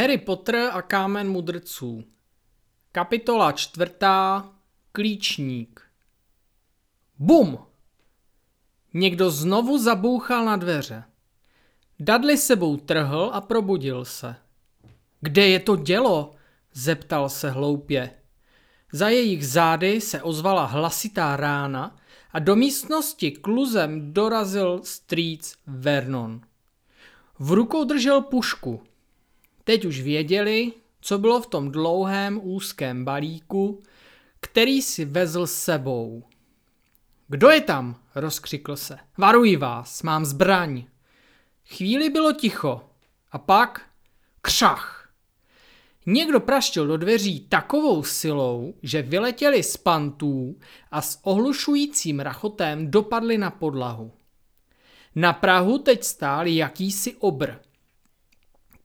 Harry Potter a kámen mudrců Kapitola čtvrtá Klíčník Bum! Někdo znovu zabouchal na dveře. Dudley sebou trhl a probudil se. Kde je to dělo? zeptal se hloupě. Za jejich zády se ozvala hlasitá rána a do místnosti kluzem dorazil strýc Vernon. V rukou držel pušku. Teď už věděli, co bylo v tom dlouhém úzkém balíku, který si vezl s sebou. Kdo je tam? rozkřikl se. Varuji vás, mám zbraň. Chvíli bylo ticho a pak křach. Někdo praštil do dveří takovou silou, že vyletěli z pantů a s ohlušujícím rachotem dopadli na podlahu. Na Prahu teď stál jakýsi obr.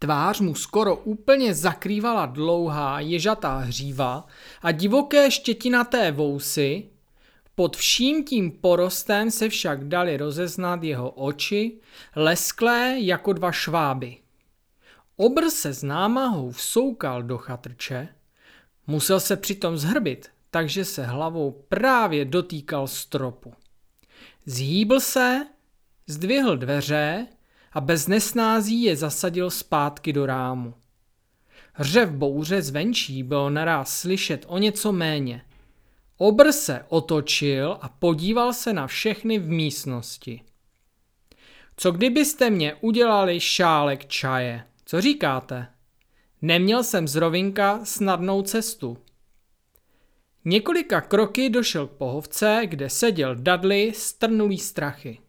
Tvář mu skoro úplně zakrývala dlouhá ježatá hříva a divoké štětinaté vousy, pod vším tím porostem se však dali rozeznat jeho oči, lesklé jako dva šváby. Obr se s námahou vsoukal do chatrče, musel se přitom zhrbit, takže se hlavou právě dotýkal stropu. Zhýbl se, zdvihl dveře a bez nesnází je zasadil zpátky do rámu. Hřev bouře zvenčí bylo naraz slyšet o něco méně. Obr se otočil a podíval se na všechny v místnosti. Co kdybyste mě udělali šálek čaje? Co říkáte? Neměl jsem z rovinka snadnou cestu. Několika kroky došel k pohovce, kde seděl Dudley strnulý strachy.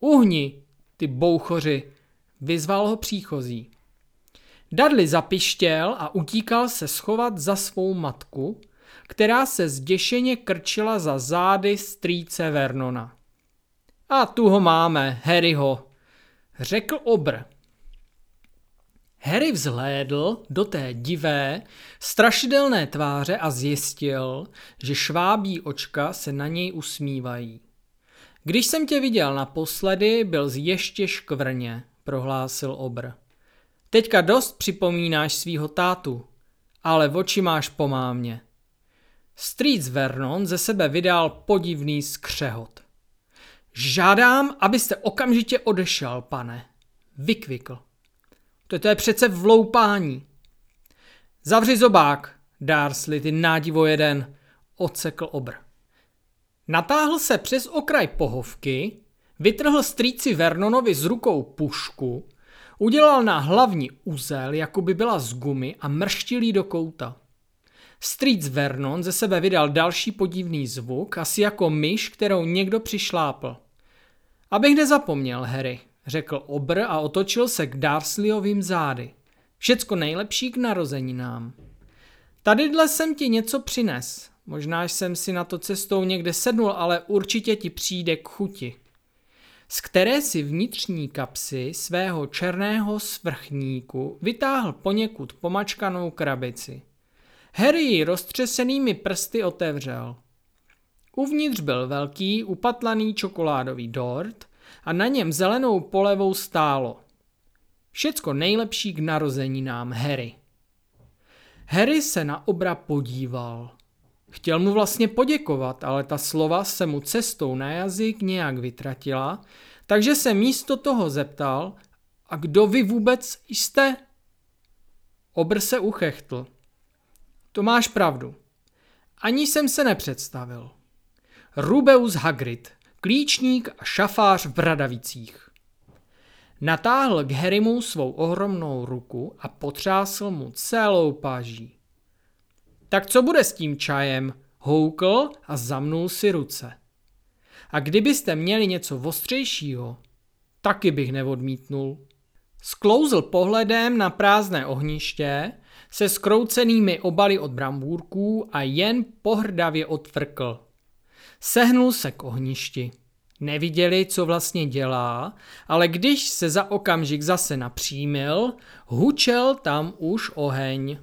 Uhni, ty bouchoři, vyzval ho příchozí. Dudley zapištěl a utíkal se schovat za svou matku, která se zděšeně krčila za zády strýce Vernona. A tu ho máme, Harryho, řekl obr. Harry vzhlédl do té divé, strašidelné tváře a zjistil, že švábí očka se na něj usmívají. Když jsem tě viděl naposledy, byl z ještě škvrně, prohlásil obr. Teďka dost připomínáš svýho tátu, ale oči máš pomámě. Streets Vernon ze sebe vydal podivný skřehot. Žádám, abyste okamžitě odešel, pane, vykvikl. To, je přece vloupání. Zavři zobák, Darsley, ty nádivo jeden, odsekl obr. Natáhl se přes okraj pohovky, vytrhl strýci Vernonovi z rukou pušku, udělal na hlavní úzel, jako by byla z gumy a mrštil jí do kouta. Streets Vernon ze sebe vydal další podivný zvuk, asi jako myš, kterou někdo přišlápl. Abych nezapomněl, Harry, řekl Obr a otočil se k Darsleyovým zády. Všecko nejlepší k narozeninám. Tadyhle jsem ti něco přines. Možná jsem si na to cestou někde sednul, ale určitě ti přijde k chuti. Z které si vnitřní kapsy svého černého svrchníku vytáhl poněkud pomačkanou krabici. Harry ji roztřesenými prsty otevřel. Uvnitř byl velký, upatlaný čokoládový dort a na něm zelenou polevou stálo. Všecko nejlepší k narozeninám Harry. Harry se na obra podíval. Chtěl mu vlastně poděkovat, ale ta slova se mu cestou na jazyk nějak vytratila, takže se místo toho zeptal, a kdo vy vůbec jste? Obr se uchechtl. To máš pravdu. Ani jsem se nepředstavil. Rubeus Hagrid, klíčník a šafář v Bradavicích. Natáhl k Harrymu svou ohromnou ruku a potřásl mu celou páží. Tak co bude s tím čajem? Houkl a zamnul si ruce. A kdybyste měli něco ostřejšího, taky bych neodmítnul. Sklouzl pohledem na prázdné ohniště se skroucenými obaly od brambůrků a jen pohrdavě odfrkl. Sehnul se k ohništi. Neviděli, co vlastně dělá, ale když se za okamžik zase napřímil, hučel tam už oheň.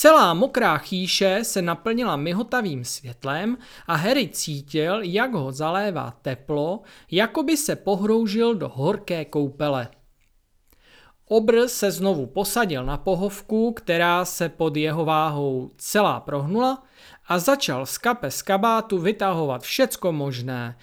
Celá mokrá chýše se naplnila mihotavým světlem a Harry cítil, jak ho zalévá teplo, jako by se pohroužil do horké koupele. Obr se znovu posadil na pohovku, která se pod jeho váhou celá prohnula a začal z kapes kabátu vytahovat všecko možné.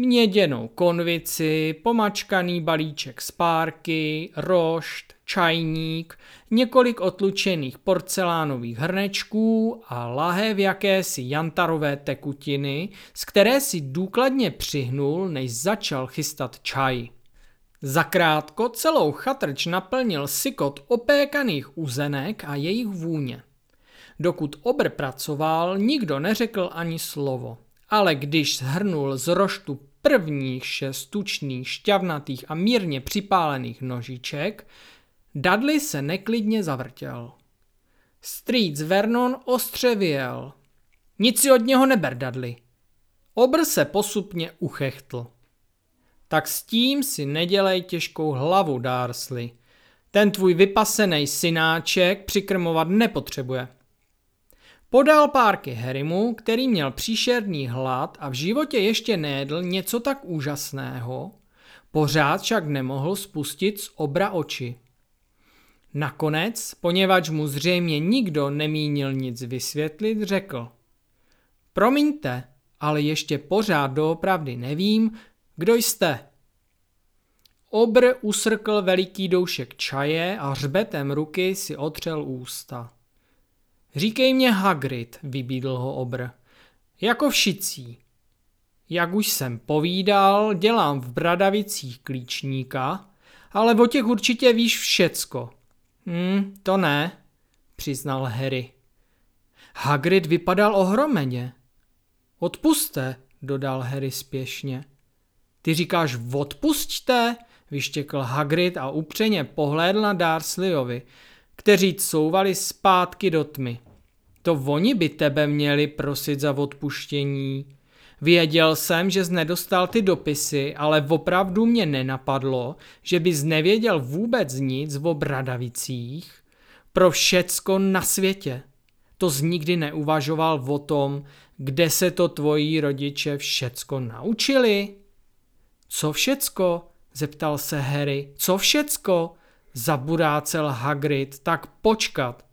Měděnou konvici, pomačkaný balíček spárky, rošt, čajník, několik otlučených porcelánových hrnečků a lahev jakési jantarové tekutiny, z které si důkladně přihnul, než začal chystat čaj. Zakrátko celou chatrč naplnil sykot opékaných uzenek a jejich vůně. Dokud obr pracoval, nikdo neřekl ani slovo. Ale když zhrnul z roštu prvních šest tučných, šťavnatých a mírně připálených nožiček, Dudley se neklidně zavrtěl. Street Vernon ostře vyjel. Nic si od něho neber, Dudley. Obr se posupně uchechtl. Tak s tím si nedělej těžkou hlavu, Darsley. Ten tvůj vypasený synáček přikrmovat nepotřebuje. Podal párky Harrymu, který měl příšerný hlad a v životě ještě nejedl něco tak úžasného, pořád však nemohl spustit z obra oči. Nakonec, poněvadž mu zřejmě nikdo nemínil nic vysvětlit, řekl Promiňte, ale ještě pořád doopravdy nevím, kdo jste. Obr usrkl veliký doušek čaje a hřbetem ruky si otřel ústa. Říkej mě Hagrid, vybídl ho obr. Jako všicí. Jak už jsem povídal, dělám v Bradavicích klíčníka, ale o těch určitě víš všecko. Hm, to ne, přiznal Harry. Hagrid vypadal ohromeně. Odpuste, dodal Harry spěšně. Ty říkáš odpusťte, vyštěkl Hagrid a upřeně pohlédl na Darsleyovi, kteří couvali zpátky do tmy. To oni by tebe měli prosit za odpuštění. Věděl jsem, že jsi nedostal ty dopisy, ale opravdu mě nenapadlo, že bys nevěděl vůbec nic o Bradavicích. Pro všecko na světě. To jsi nikdy neuvažoval o tom, kde se to tvoji rodiče všecko naučili? Co všecko? zeptal se Harry. Co všecko? Zaburácel Hagrid, tak počkat.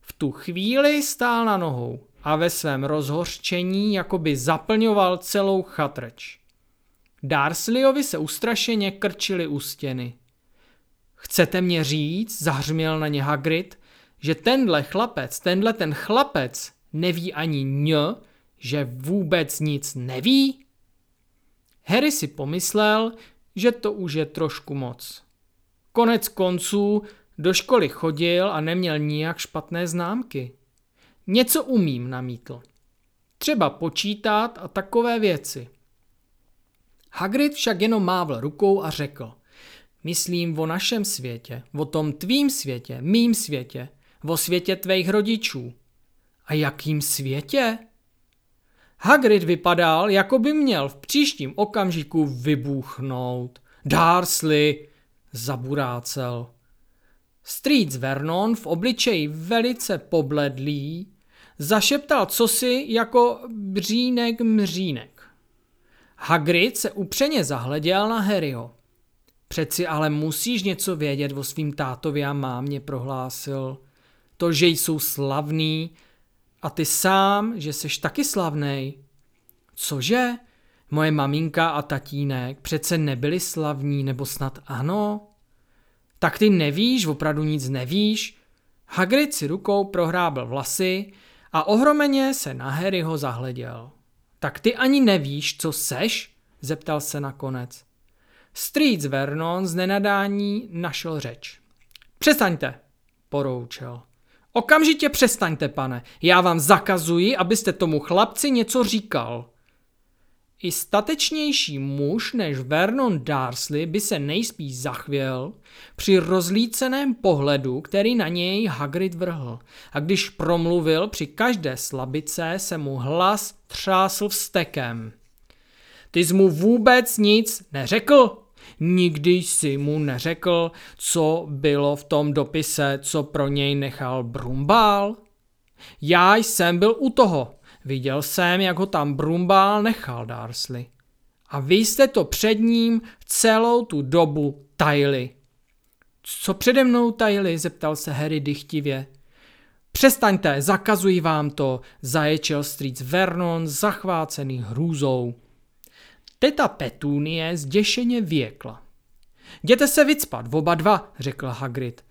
V tu chvíli stál na nohou a ve svém rozhořčení jakoby zaplňoval celou chatrč. Darsleyovi se ustrašeně krčili u stěny. Chcete mě říct, zahřměl na ně Hagrid, že tenhle chlapec, tenhle ten chlapec neví ani ň, že vůbec nic neví? Harry si pomyslel, že to už je trošku moc. Konec konců do školy chodil a neměl nijak špatné známky. Něco umím, namítl. Třeba počítat a takové věci. Hagrid však jenom mávl rukou a řekl. Myslím o našem světě, o tom tvým světě, mým světě, o světě tvých rodičů. A jakým světě? Hagrid vypadal, jako by měl v příštím okamžiku vybuchnout. Darsley, zaburácel. Streets Vernon v obličeji velice pobledlý, zašeptal cosi jako břínek mřínek. Hagrid se upřeně zahleděl na Harryho. Přeci ale musíš něco vědět o svým tátovi a mámě, prohlásil. To, že jsou slavný a ty sám, že seš taky slavnej. Cože? Moje maminka a tatínek přece nebyli slavní, nebo snad ano? Tak ty nevíš, opravdu nic nevíš? Hagrid si rukou prohrábl vlasy a ohromeně se na Harryho zahleděl. Tak ty ani nevíš, co seš? zeptal se nakonec. Streets Vernon z nenadání našel řeč. Přestaňte, poroučel. Okamžitě přestaňte, pane. Já vám zakazuji, abyste tomu chlapci něco říkal. I statečnější muž než Vernon Darsley by se nejspíš zachvěl při rozlíceném pohledu, který na něj Hagrid vrhl. A když promluvil při každé slabice, se mu hlas třásl vstekem. Ty jsi mu vůbec nic neřekl? Nikdy jsi mu neřekl, co bylo v tom dopise, co pro něj nechal Brumbál? Já jsem byl u toho, Viděl jsem, jak ho tam Brumbál nechal Darsley. A vy jste to před ním celou tu dobu tajili. Co přede mnou tajili, zeptal se Harry dychtivě. Přestaňte, zakazuji vám to, zaječel strýc Vernon zachvácený hrůzou. Teta Petunie zděšeně věkla. Jděte se vycpat, oba dva, řekl Hagrid.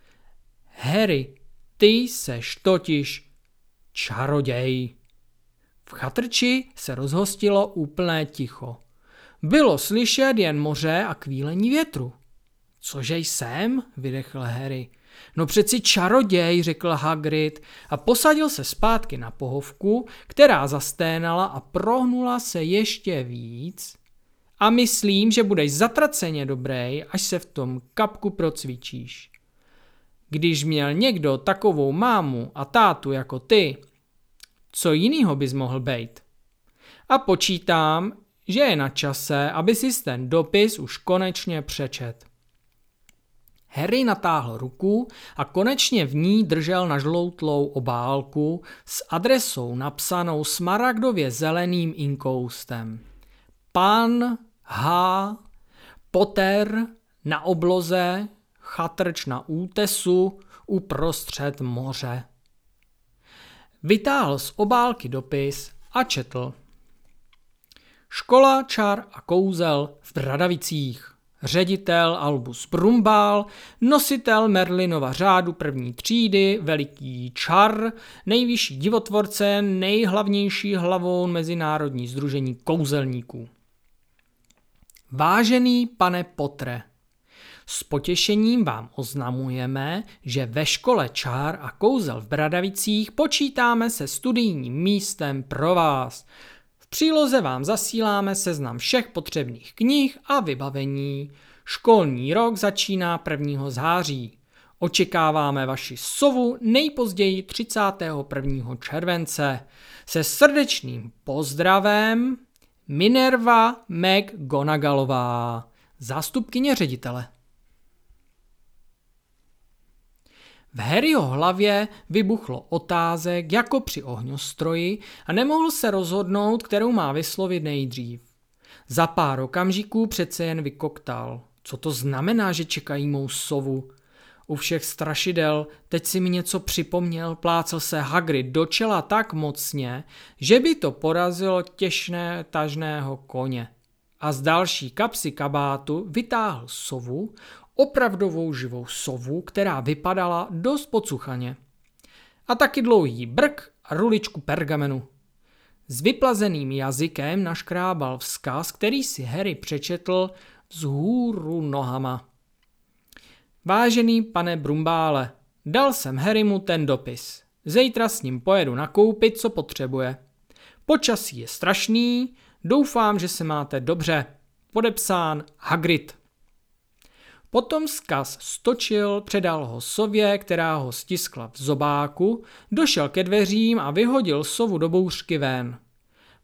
Harry, ty seš totiž čaroděj. V chatrči se rozhostilo úplné ticho. Bylo slyšet jen moře a kvílení větru. Cože jsem? vydechl Harry. No přeci čaroděj, řekl Hagrid a posadil se zpátky na pohovku, která zasténala a prohnula se ještě víc. A myslím, že budeš zatraceně dobrý, až se v tom kapku procvičíš. Když měl někdo takovou mámu a tátu jako ty, co jinýho bys mohl být? A počítám, že je na čase, aby si ten dopis už konečně přečet. Harry natáhl ruku a konečně v ní držel nažloutlou obálku s adresou napsanou smaragdově zeleným inkoustem. Pan H. Potter na obloze, chatrč na útesu uprostřed moře. Vytáhl z obálky dopis a četl. Škola čar a kouzel v Bradavicích. Ředitel Albus Brumbál, nositel Merlinova řádu první třídy, veliký čar, nejvyšší divotvorce, nejhlavnější hlavou Mezinárodní združení kouzelníků. Vážený pane Potre, s potěšením vám oznamujeme, že ve škole čár a kouzel v Bradavicích počítáme se studijním místem pro vás. V příloze vám zasíláme seznam všech potřebných knih a vybavení. Školní rok začíná 1. září. Očekáváme vaši sovu nejpozději 31. července. Se srdečným pozdravem Minerva McGonagallová, zástupkyně ředitele. V Harryho hlavě vybuchlo otázek jako při ohňostroji a nemohl se rozhodnout, kterou má vyslovit nejdřív. Za pár okamžiků přece jen vykoktal. Co to znamená, že čekají mou sovu? U všech strašidel teď si mi něco připomněl, plácel se Hagrid do čela tak mocně, že by to porazilo těžné tažného koně. A z další kapsy kabátu vytáhl sovu, opravdovou živou sovu, která vypadala dost pocuchaně. A taky dlouhý brk a ruličku pergamenu. S vyplazeným jazykem naškrábal vzkaz, který si Harry přečetl vzhůru nohama. Vážený pane Brumbále, dal jsem Harrymu ten dopis. Zítra s ním pojedu nakoupit, co potřebuje. Počasí je strašný, doufám, že se máte dobře. Podepsán Hagrid. Potom zkaz stočil, předal ho sově, která ho stiskla v zobáku, došel ke dveřím a vyhodil sovu do bouřky ven.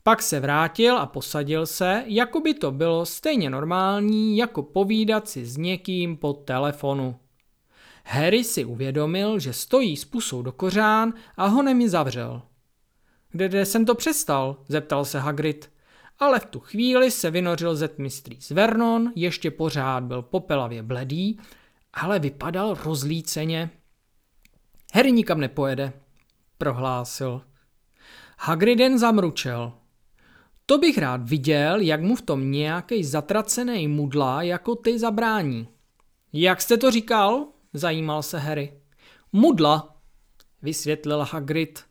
Pak se vrátil a posadil se, jako by to bylo stejně normální, jako povídat si s někým po telefonu. Harry si uvědomil, že stojí s pusou do kořán a honem ji zavřel. Kde, kde jsem to přestal? zeptal se Hagrid ale v tu chvíli se vynořil zetmistrý z Vernon, ještě pořád byl popelavě bledý, ale vypadal rozlíceně. Harry nikam nepojede, prohlásil. Hagriden zamručel. To bych rád viděl, jak mu v tom nějaký zatracený mudla jako ty zabrání. Jak jste to říkal? Zajímal se Harry. Mudla, vysvětlil Hagrid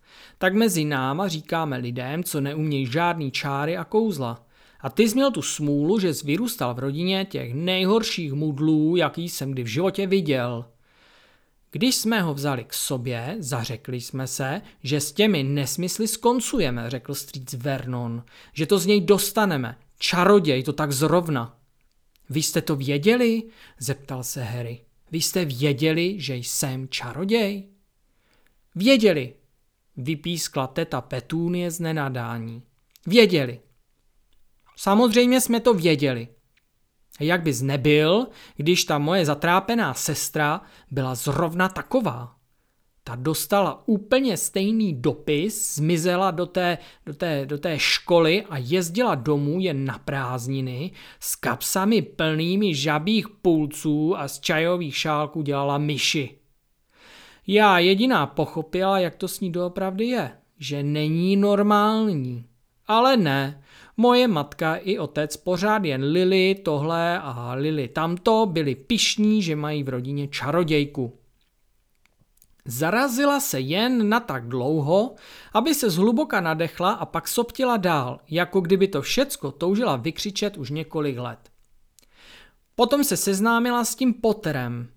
tak mezi náma říkáme lidem, co neumějí žádný čáry a kouzla. A ty jsi měl tu smůlu, že jsi vyrůstal v rodině těch nejhorších mudlů, jaký jsem kdy v životě viděl. Když jsme ho vzali k sobě, zařekli jsme se, že s těmi nesmysly skoncujeme, řekl strýc Vernon, že to z něj dostaneme. Čaroděj, to tak zrovna. Vy jste to věděli? zeptal se Harry. Vy jste věděli, že jsem čaroděj? Věděli, vypískla teta Petúnie z nenadání. Věděli. Samozřejmě jsme to věděli. Jak bys nebyl, když ta moje zatrápená sestra byla zrovna taková. ta dostala úplně stejný dopis, zmizela do té, do, té, do té školy a jezdila domů jen na prázdniny s kapsami plnými žabých pulců a z čajových šálků dělala myši. Já jediná pochopila, jak to s ní doopravdy je, že není normální. Ale ne, moje matka i otec pořád jen Lily tohle a Lily tamto byli pišní, že mají v rodině čarodějku. Zarazila se jen na tak dlouho, aby se zhluboka nadechla a pak soptila dál, jako kdyby to všecko toužila vykřičet už několik let. Potom se seznámila s tím Potterem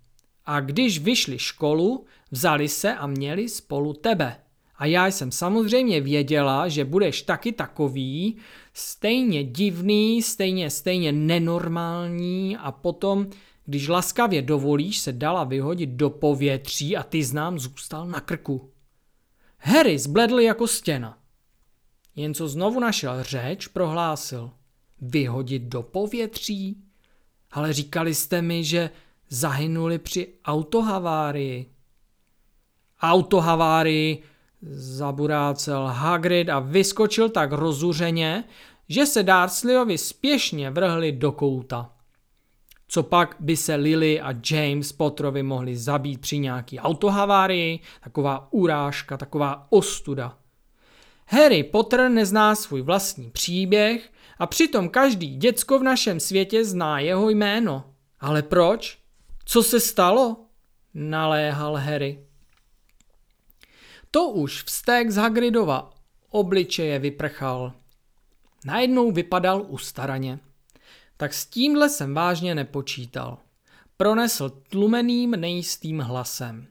a když vyšli školu, vzali se a měli spolu tebe. A já jsem samozřejmě věděla, že budeš taky takový, stejně divný, stejně, stejně nenormální a potom když laskavě dovolíš, se dala vyhodit do povětří a ty znám zůstal na krku. Harry zbledl jako stěna. Jen co znovu našel řeč, prohlásil. Vyhodit do povětří? Ale říkali jste mi, že zahynuli při autohavárii. Autohavárii zaburácel Hagrid a vyskočil tak rozuřeně, že se Dursleyovi spěšně vrhli do kouta. Co pak by se Lily a James Potterovi mohli zabít při nějaký autohavárii, taková urážka, taková ostuda. Harry Potter nezná svůj vlastní příběh a přitom každý děcko v našem světě zná jeho jméno. Ale proč? Co se stalo? Naléhal Harry. To už vztek z Hagridova obličeje vyprchal. Najednou vypadal ustaraně tak s tímhle jsem vážně nepočítal. Pronesl tlumeným nejistým hlasem.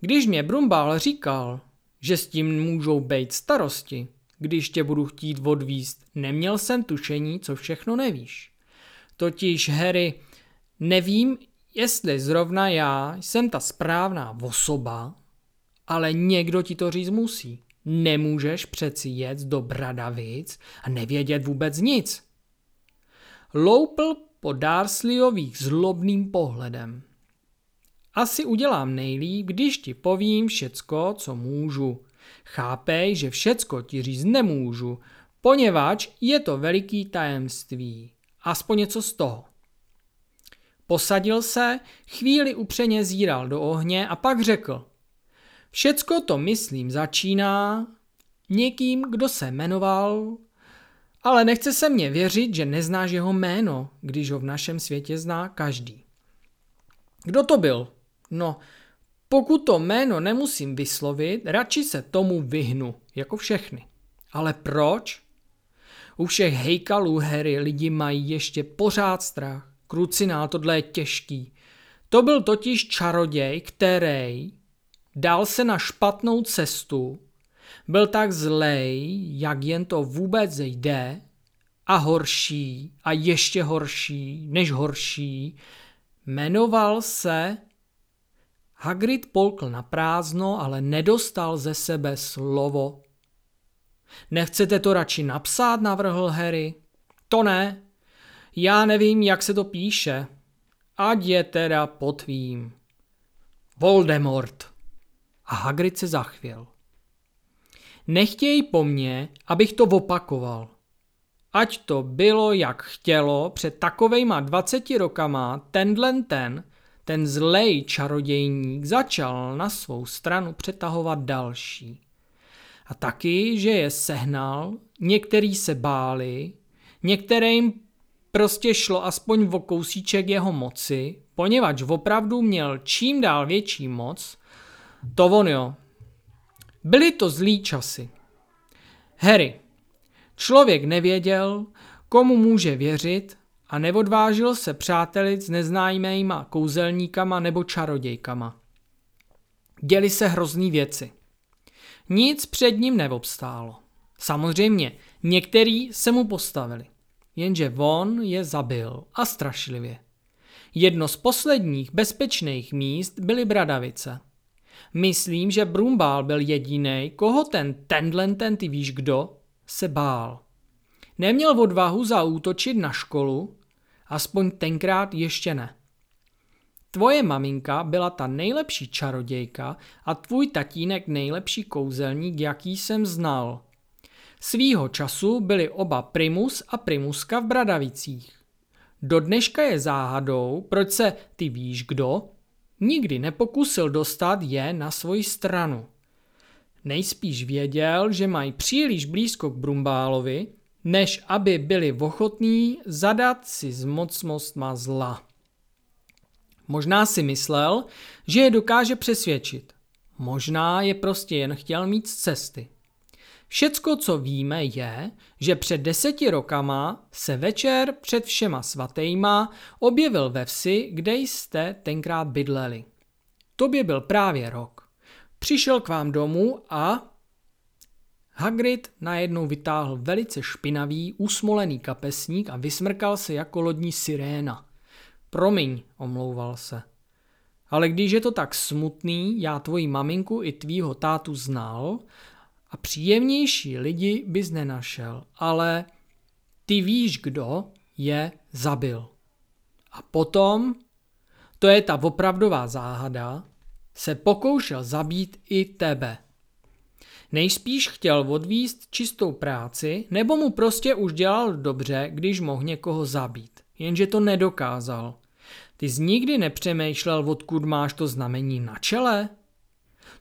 Když mě Brumbál říkal, že s tím můžou být starosti, když tě budu chtít odvíst, neměl jsem tušení, co všechno nevíš. Totiž, Harry, nevím, jestli zrovna já jsem ta správná osoba, ale někdo ti to říct musí. Nemůžeš přeci jet do Bradavic a nevědět vůbec nic loupl po Darsleyových zlobným pohledem. Asi udělám nejlíp, když ti povím všecko, co můžu. Chápej, že všecko ti říct nemůžu, poněvadž je to veliký tajemství. Aspoň něco z toho. Posadil se, chvíli upřeně zíral do ohně a pak řekl. Všecko to, myslím, začíná někým, kdo se jmenoval ale nechce se mě věřit, že neznáš jeho jméno, když ho v našem světě zná každý. Kdo to byl? No, pokud to jméno nemusím vyslovit, radši se tomu vyhnu, jako všechny. Ale proč? U všech hejkalů Harry lidi mají ještě pořád strach. Krucinál, tohle je těžký. To byl totiž čaroděj, který dal se na špatnou cestu byl tak zlej, jak jen to vůbec jde, a horší, a ještě horší, než horší, jmenoval se Hagrid polkl na prázdno, ale nedostal ze sebe slovo. Nechcete to radši napsat, navrhl Harry. To ne. Já nevím, jak se to píše. Ať je teda potvím. Voldemort. A Hagrid se zachvěl. Nechtěj po mně, abych to opakoval. Ať to bylo jak chtělo, před takovejma 20 rokama tenhle ten, ten zlej čarodějník začal na svou stranu přetahovat další. A taky, že je sehnal, některý se báli, některým prostě šlo aspoň o kousíček jeho moci, poněvadž opravdu měl čím dál větší moc, to on jo, Byly to zlý časy. Harry. Člověk nevěděl, komu může věřit a neodvážil se přátelit s neznámýma kouzelníkama nebo čarodějkama. Děli se hrozný věci. Nic před ním neobstálo. Samozřejmě, některý se mu postavili, jenže on je zabil a strašlivě. Jedno z posledních bezpečných míst byly Bradavice – Myslím, že Brumbál byl jediný, koho ten tenhle ten ty víš kdo se bál. Neměl odvahu zaútočit na školu, aspoň tenkrát ještě ne. Tvoje maminka byla ta nejlepší čarodějka a tvůj tatínek nejlepší kouzelník, jaký jsem znal. Svýho času byli oba Primus a Primuska v Bradavicích. Do dneška je záhadou, proč se ty víš kdo, nikdy nepokusil dostat je na svoji stranu. Nejspíš věděl, že mají příliš blízko k Brumbálovi, než aby byli ochotní zadat si s mocnostma zla. Možná si myslel, že je dokáže přesvědčit. Možná je prostě jen chtěl mít z cesty. Všecko, co víme, je, že před deseti rokama se večer před všema svatejma objevil ve vsi, kde jste tenkrát bydleli. Tobě byl právě rok. Přišel k vám domů a... Hagrid najednou vytáhl velice špinavý, usmolený kapesník a vysmrkal se jako lodní siréna. Promiň, omlouval se. Ale když je to tak smutný, já tvoji maminku i tvýho tátu znal a příjemnější lidi bys nenašel, ale ty víš, kdo je zabil. A potom, to je ta opravdová záhada, se pokoušel zabít i tebe. Nejspíš chtěl odvíst čistou práci, nebo mu prostě už dělal dobře, když mohl někoho zabít. Jenže to nedokázal. Ty jsi nikdy nepřemýšlel, odkud máš to znamení na čele?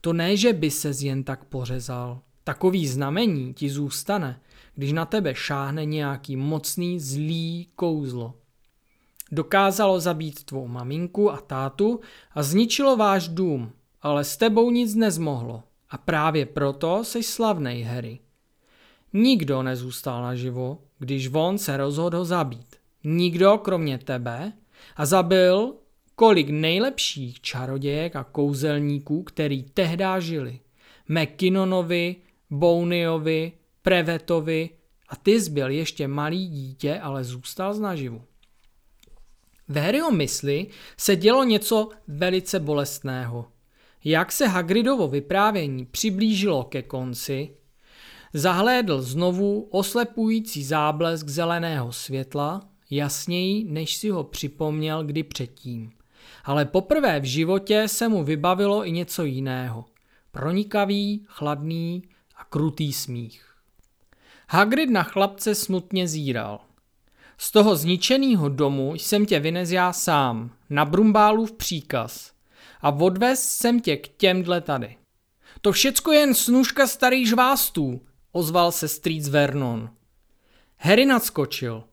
To ne, že by se jen tak pořezal. Takový znamení ti zůstane, když na tebe šáhne nějaký mocný zlý kouzlo. Dokázalo zabít tvou maminku a tátu a zničilo váš dům, ale s tebou nic nezmohlo. A právě proto jsi slavnej, Harry. Nikdo nezůstal naživo, když von se rozhodl zabít. Nikdo kromě tebe a zabil kolik nejlepších čarodějek a kouzelníků, který tehdy žili. McKinnonovi, Bowniovi, Prevetovi a ty byl ještě malý dítě, ale zůstal znaživu. V Harryho mysli se dělo něco velice bolestného. Jak se Hagridovo vyprávění přiblížilo ke konci, zahlédl znovu oslepující záblesk zeleného světla, jasněji, než si ho připomněl kdy předtím. Ale poprvé v životě se mu vybavilo i něco jiného. Pronikavý, chladný a krutý smích. Hagrid na chlapce smutně zíral. Z toho zničeného domu jsem tě vynez já sám, na Brumbálův příkaz. A odvez jsem tě k těmhle tady. To všecko je jen snužka starých žvástů, ozval se strýc Vernon. Harry nadskočil.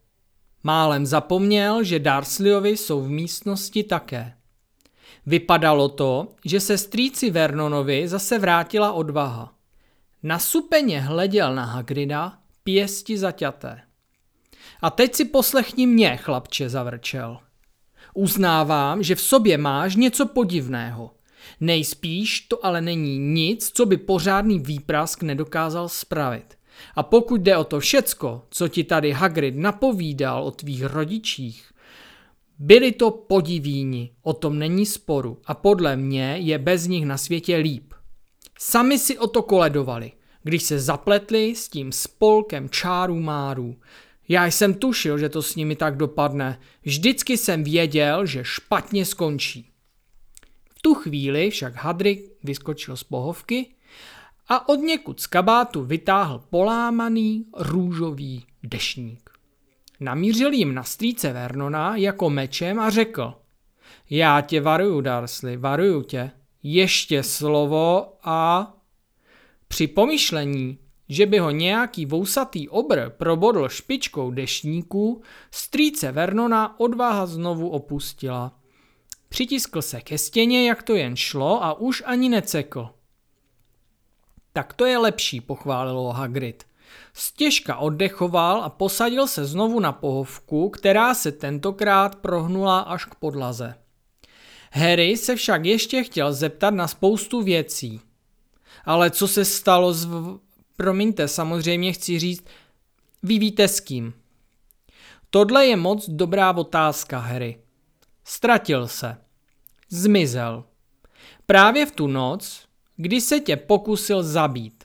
Málem zapomněl, že Darsleyovi jsou v místnosti také. Vypadalo to, že se strýci Vernonovi zase vrátila odvaha. Na supeně hleděl na Hagrida, pěsti zaťaté. A teď si poslechni mě, chlapče, zavrčel. Uznávám, že v sobě máš něco podivného. Nejspíš to ale není nic, co by pořádný výprask nedokázal spravit. A pokud jde o to všecko, co ti tady Hagrid napovídal o tvých rodičích, byli to podivíni, o tom není sporu a podle mě je bez nich na světě líp. Sami si o to koledovali, když se zapletli s tím spolkem čárů márů. Já jsem tušil, že to s nimi tak dopadne. Vždycky jsem věděl, že špatně skončí. V tu chvíli však Hadrik vyskočil z pohovky a od někud z kabátu vytáhl polámaný růžový dešník. Namířil jim na strýce Vernona jako mečem a řekl Já tě varuju, Darsley, varuju tě. Ještě slovo a... Při pomyšlení, že by ho nějaký vousatý obr probodl špičkou dešníku, strýce Vernona odvaha znovu opustila. Přitiskl se ke stěně, jak to jen šlo a už ani necekl. Tak to je lepší, pochválil Hagrid. Stěžka oddechoval a posadil se znovu na pohovku, která se tentokrát prohnula až k podlaze. Harry se však ještě chtěl zeptat na spoustu věcí. Ale co se stalo s... V... Promiňte, samozřejmě chci říct, vy víte s kým. Tohle je moc dobrá otázka, Harry. Ztratil se. Zmizel. Právě v tu noc, kdy se tě pokusil zabít.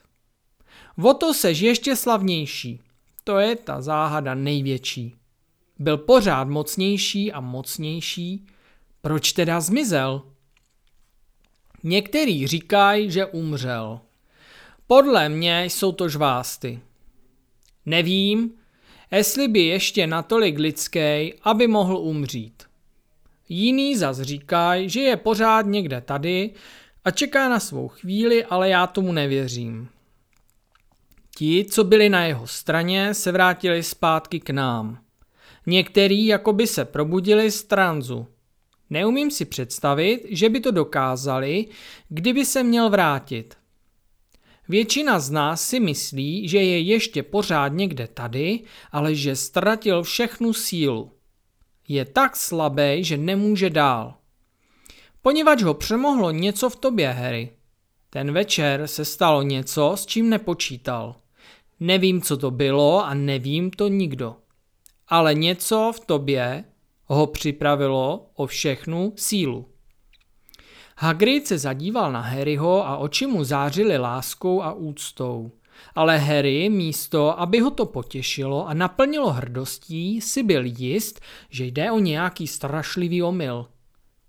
O to seš ještě slavnější. To je ta záhada největší. Byl pořád mocnější a mocnější, Proč teda zmizel? Některý říkají, že umřel. Podle mě jsou to žvásty. Nevím, jestli by ještě natolik lidský, aby mohl umřít. Jiný zas říkají, že je pořád někde tady a čeká na svou chvíli, ale já tomu nevěřím. Ti, co byli na jeho straně, se vrátili zpátky k nám. Některý jako by se probudili z tranzu. Neumím si představit, že by to dokázali, kdyby se měl vrátit. Většina z nás si myslí, že je ještě pořád někde tady, ale že ztratil všechnu sílu. Je tak slabý, že nemůže dál. Poněvadž ho přemohlo něco v tobě, Harry. Ten večer se stalo něco, s čím nepočítal. Nevím, co to bylo a nevím to nikdo. Ale něco v tobě ho připravilo o všechnu sílu. Hagrid se zadíval na Harryho a oči mu zářily láskou a úctou. Ale Harry místo, aby ho to potěšilo a naplnilo hrdostí, si byl jist, že jde o nějaký strašlivý omyl.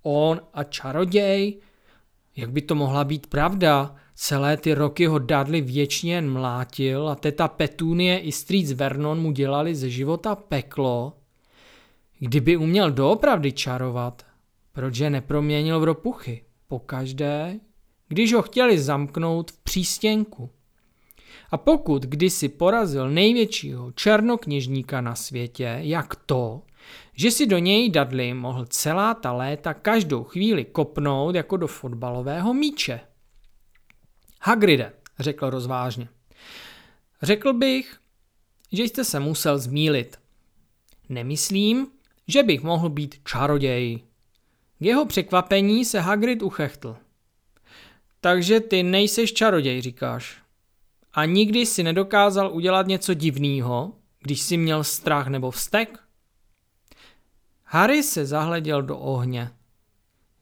On a čaroděj? Jak by to mohla být pravda? Celé ty roky ho Dudley věčně jen mlátil a teta Petunie i strýc Vernon mu dělali ze života peklo. Kdyby uměl doopravdy čarovat, proč je neproměnil v ropuchy? Pokaždé, když ho chtěli zamknout v přístěnku. A pokud kdysi porazil největšího černokněžníka na světě, jak to, že si do něj Dudley mohl celá ta léta každou chvíli kopnout jako do fotbalového míče. Hagride, řekl rozvážně. Řekl bych, že jste se musel zmílit. Nemyslím, že bych mohl být čaroděj. K jeho překvapení se Hagrid uchechtl. Takže ty nejseš čaroděj, říkáš. A nikdy si nedokázal udělat něco divného, když si měl strach nebo vztek? Harry se zahleděl do ohně.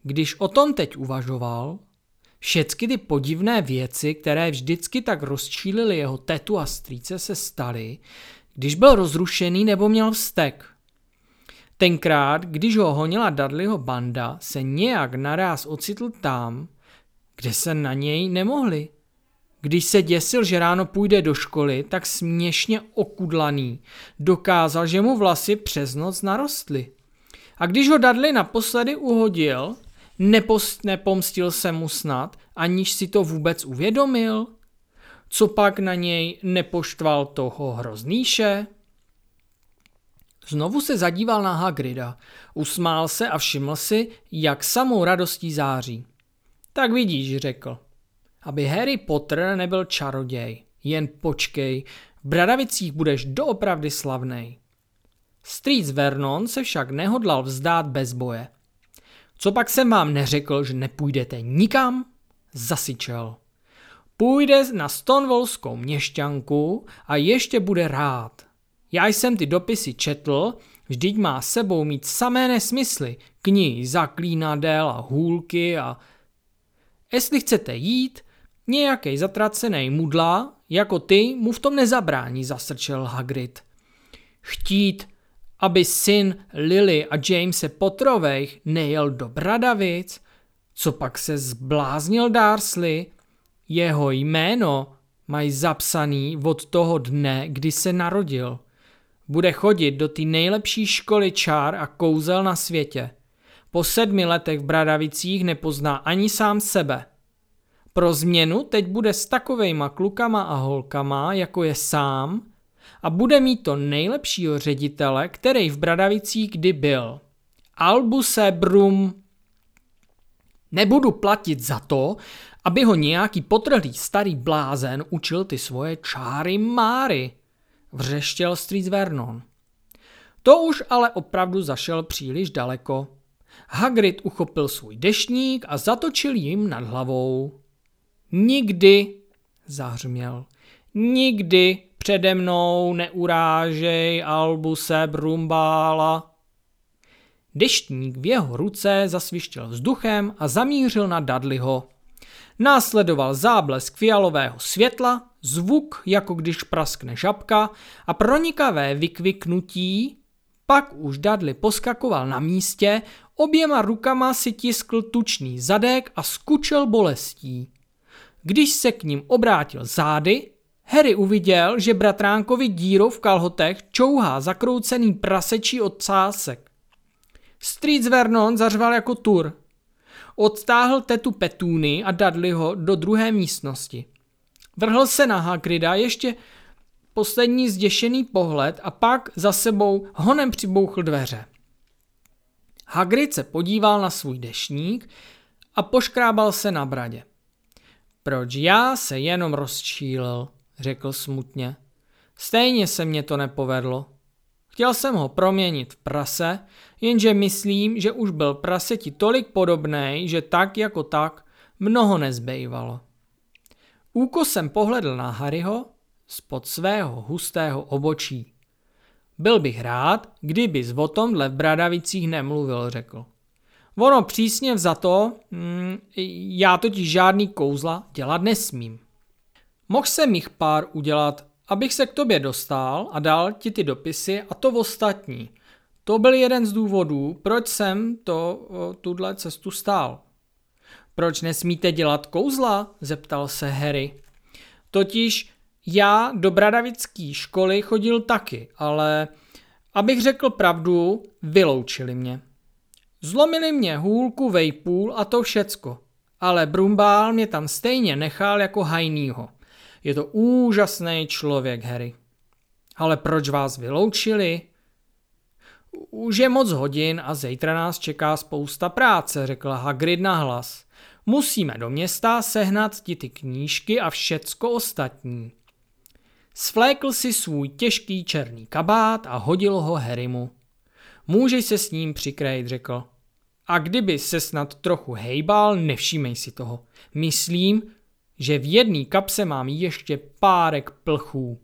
Když o tom teď uvažoval, všechny ty podivné věci, které vždycky tak rozčílily jeho tetu a strýce, se staly, když byl rozrušený nebo měl vztek. Tenkrát, když ho honila Dudleyho banda, se nějak naráz ocitl tam, kde se na něj nemohli. Když se děsil, že ráno půjde do školy, tak směšně okudlaný dokázal, že mu vlasy přes noc narostly. A když ho Dudley naposledy uhodil, nepost, nepomstil se mu snad, aniž si to vůbec uvědomil? Co pak na něj nepoštval toho hroznýše? Znovu se zadíval na Hagrida, usmál se a všiml si, jak samou radostí září. Tak vidíš, řekl. Aby Harry Potter nebyl čaroděj, jen počkej, v Bradavicích budeš doopravdy slavnej. Streets Vernon se však nehodlal vzdát bez boje. Co pak jsem vám neřekl, že nepůjdete nikam? Zasyčel. Půjde na Stonewallskou měšťanku a ještě bude rád. Já jsem ty dopisy četl, vždyť má sebou mít samé nesmysly, knihy zaklínadel a hůlky a... Jestli chcete jít, nějaký zatracený mudla, jako ty, mu v tom nezabrání, zasrčel Hagrid. Chtít, aby syn Lily a Jamese Potrovejch nejel do Bradavic, co pak se zbláznil Darsley, jeho jméno mají zapsaný od toho dne, kdy se narodil. Bude chodit do té nejlepší školy čár a kouzel na světě. Po sedmi letech v Bradavicích nepozná ani sám sebe. Pro změnu teď bude s takovejma klukama a holkama, jako je sám, a bude mít to nejlepšího ředitele, který v Bradavicích kdy byl. Albuse Brum. Nebudu platit za to, aby ho nějaký potrhlý starý blázen učil ty svoje čáry máry vřeštěl Street Vernon. To už ale opravdu zašel příliš daleko. Hagrid uchopil svůj dešník a zatočil jim nad hlavou. Nikdy, zahřměl, nikdy přede mnou neurážej Albuse Brumbála. Deštník v jeho ruce zasvištěl vzduchem a zamířil na Dudleyho. Následoval záblesk fialového světla, zvuk, jako když praskne žabka a pronikavé vykviknutí, pak už Dudley poskakoval na místě, Oběma rukama si tiskl tučný zadek a skučel bolestí. Když se k ním obrátil zády, Harry uviděl, že bratránkovi dírou v kalhotech čouhá zakroucený prasečí odsásek. Street Vernon zařval jako tur. Odstáhl tetu Petúny a Dudleyho do druhé místnosti. Vrhl se na Hagrida ještě poslední zděšený pohled a pak za sebou honem přibouchl dveře. Hagrid se podíval na svůj dešník a poškrábal se na bradě. Proč já se jenom rozčílil, řekl smutně. Stejně se mně to nepovedlo. Chtěl jsem ho proměnit v prase, jenže myslím, že už byl praseti tolik podobný, že tak jako tak mnoho nezbývalo. Úkosem pohledl na Harryho spod svého hustého obočí. Byl bych rád, kdybys o tomhle v Bradavicích nemluvil, řekl. Ono přísně to, mm, já totiž žádný kouzla dělat nesmím. Mohl jsem jich pár udělat, abych se k tobě dostal a dal ti ty dopisy a to v ostatní. To byl jeden z důvodů, proč jsem to tuhle cestu stál. Proč nesmíte dělat kouzla? zeptal se Harry. Totiž já do bradavické školy chodil taky, ale abych řekl pravdu, vyloučili mě. Zlomili mě hůlku, vejpůl a to všecko. Ale Brumbál mě tam stejně nechal jako hajnýho. Je to úžasný člověk, Harry. Ale proč vás vyloučili? Už je moc hodin a zítra nás čeká spousta práce, řekla Hagrid na hlas. Musíme do města sehnat ti ty knížky a všecko ostatní. Svlékl si svůj těžký černý kabát a hodil ho Harrymu. Můžeš se s ním přikrejt, řekl. A kdyby se snad trochu hejbal, nevšímej si toho. Myslím, že v jedné kapse mám ještě párek plchů.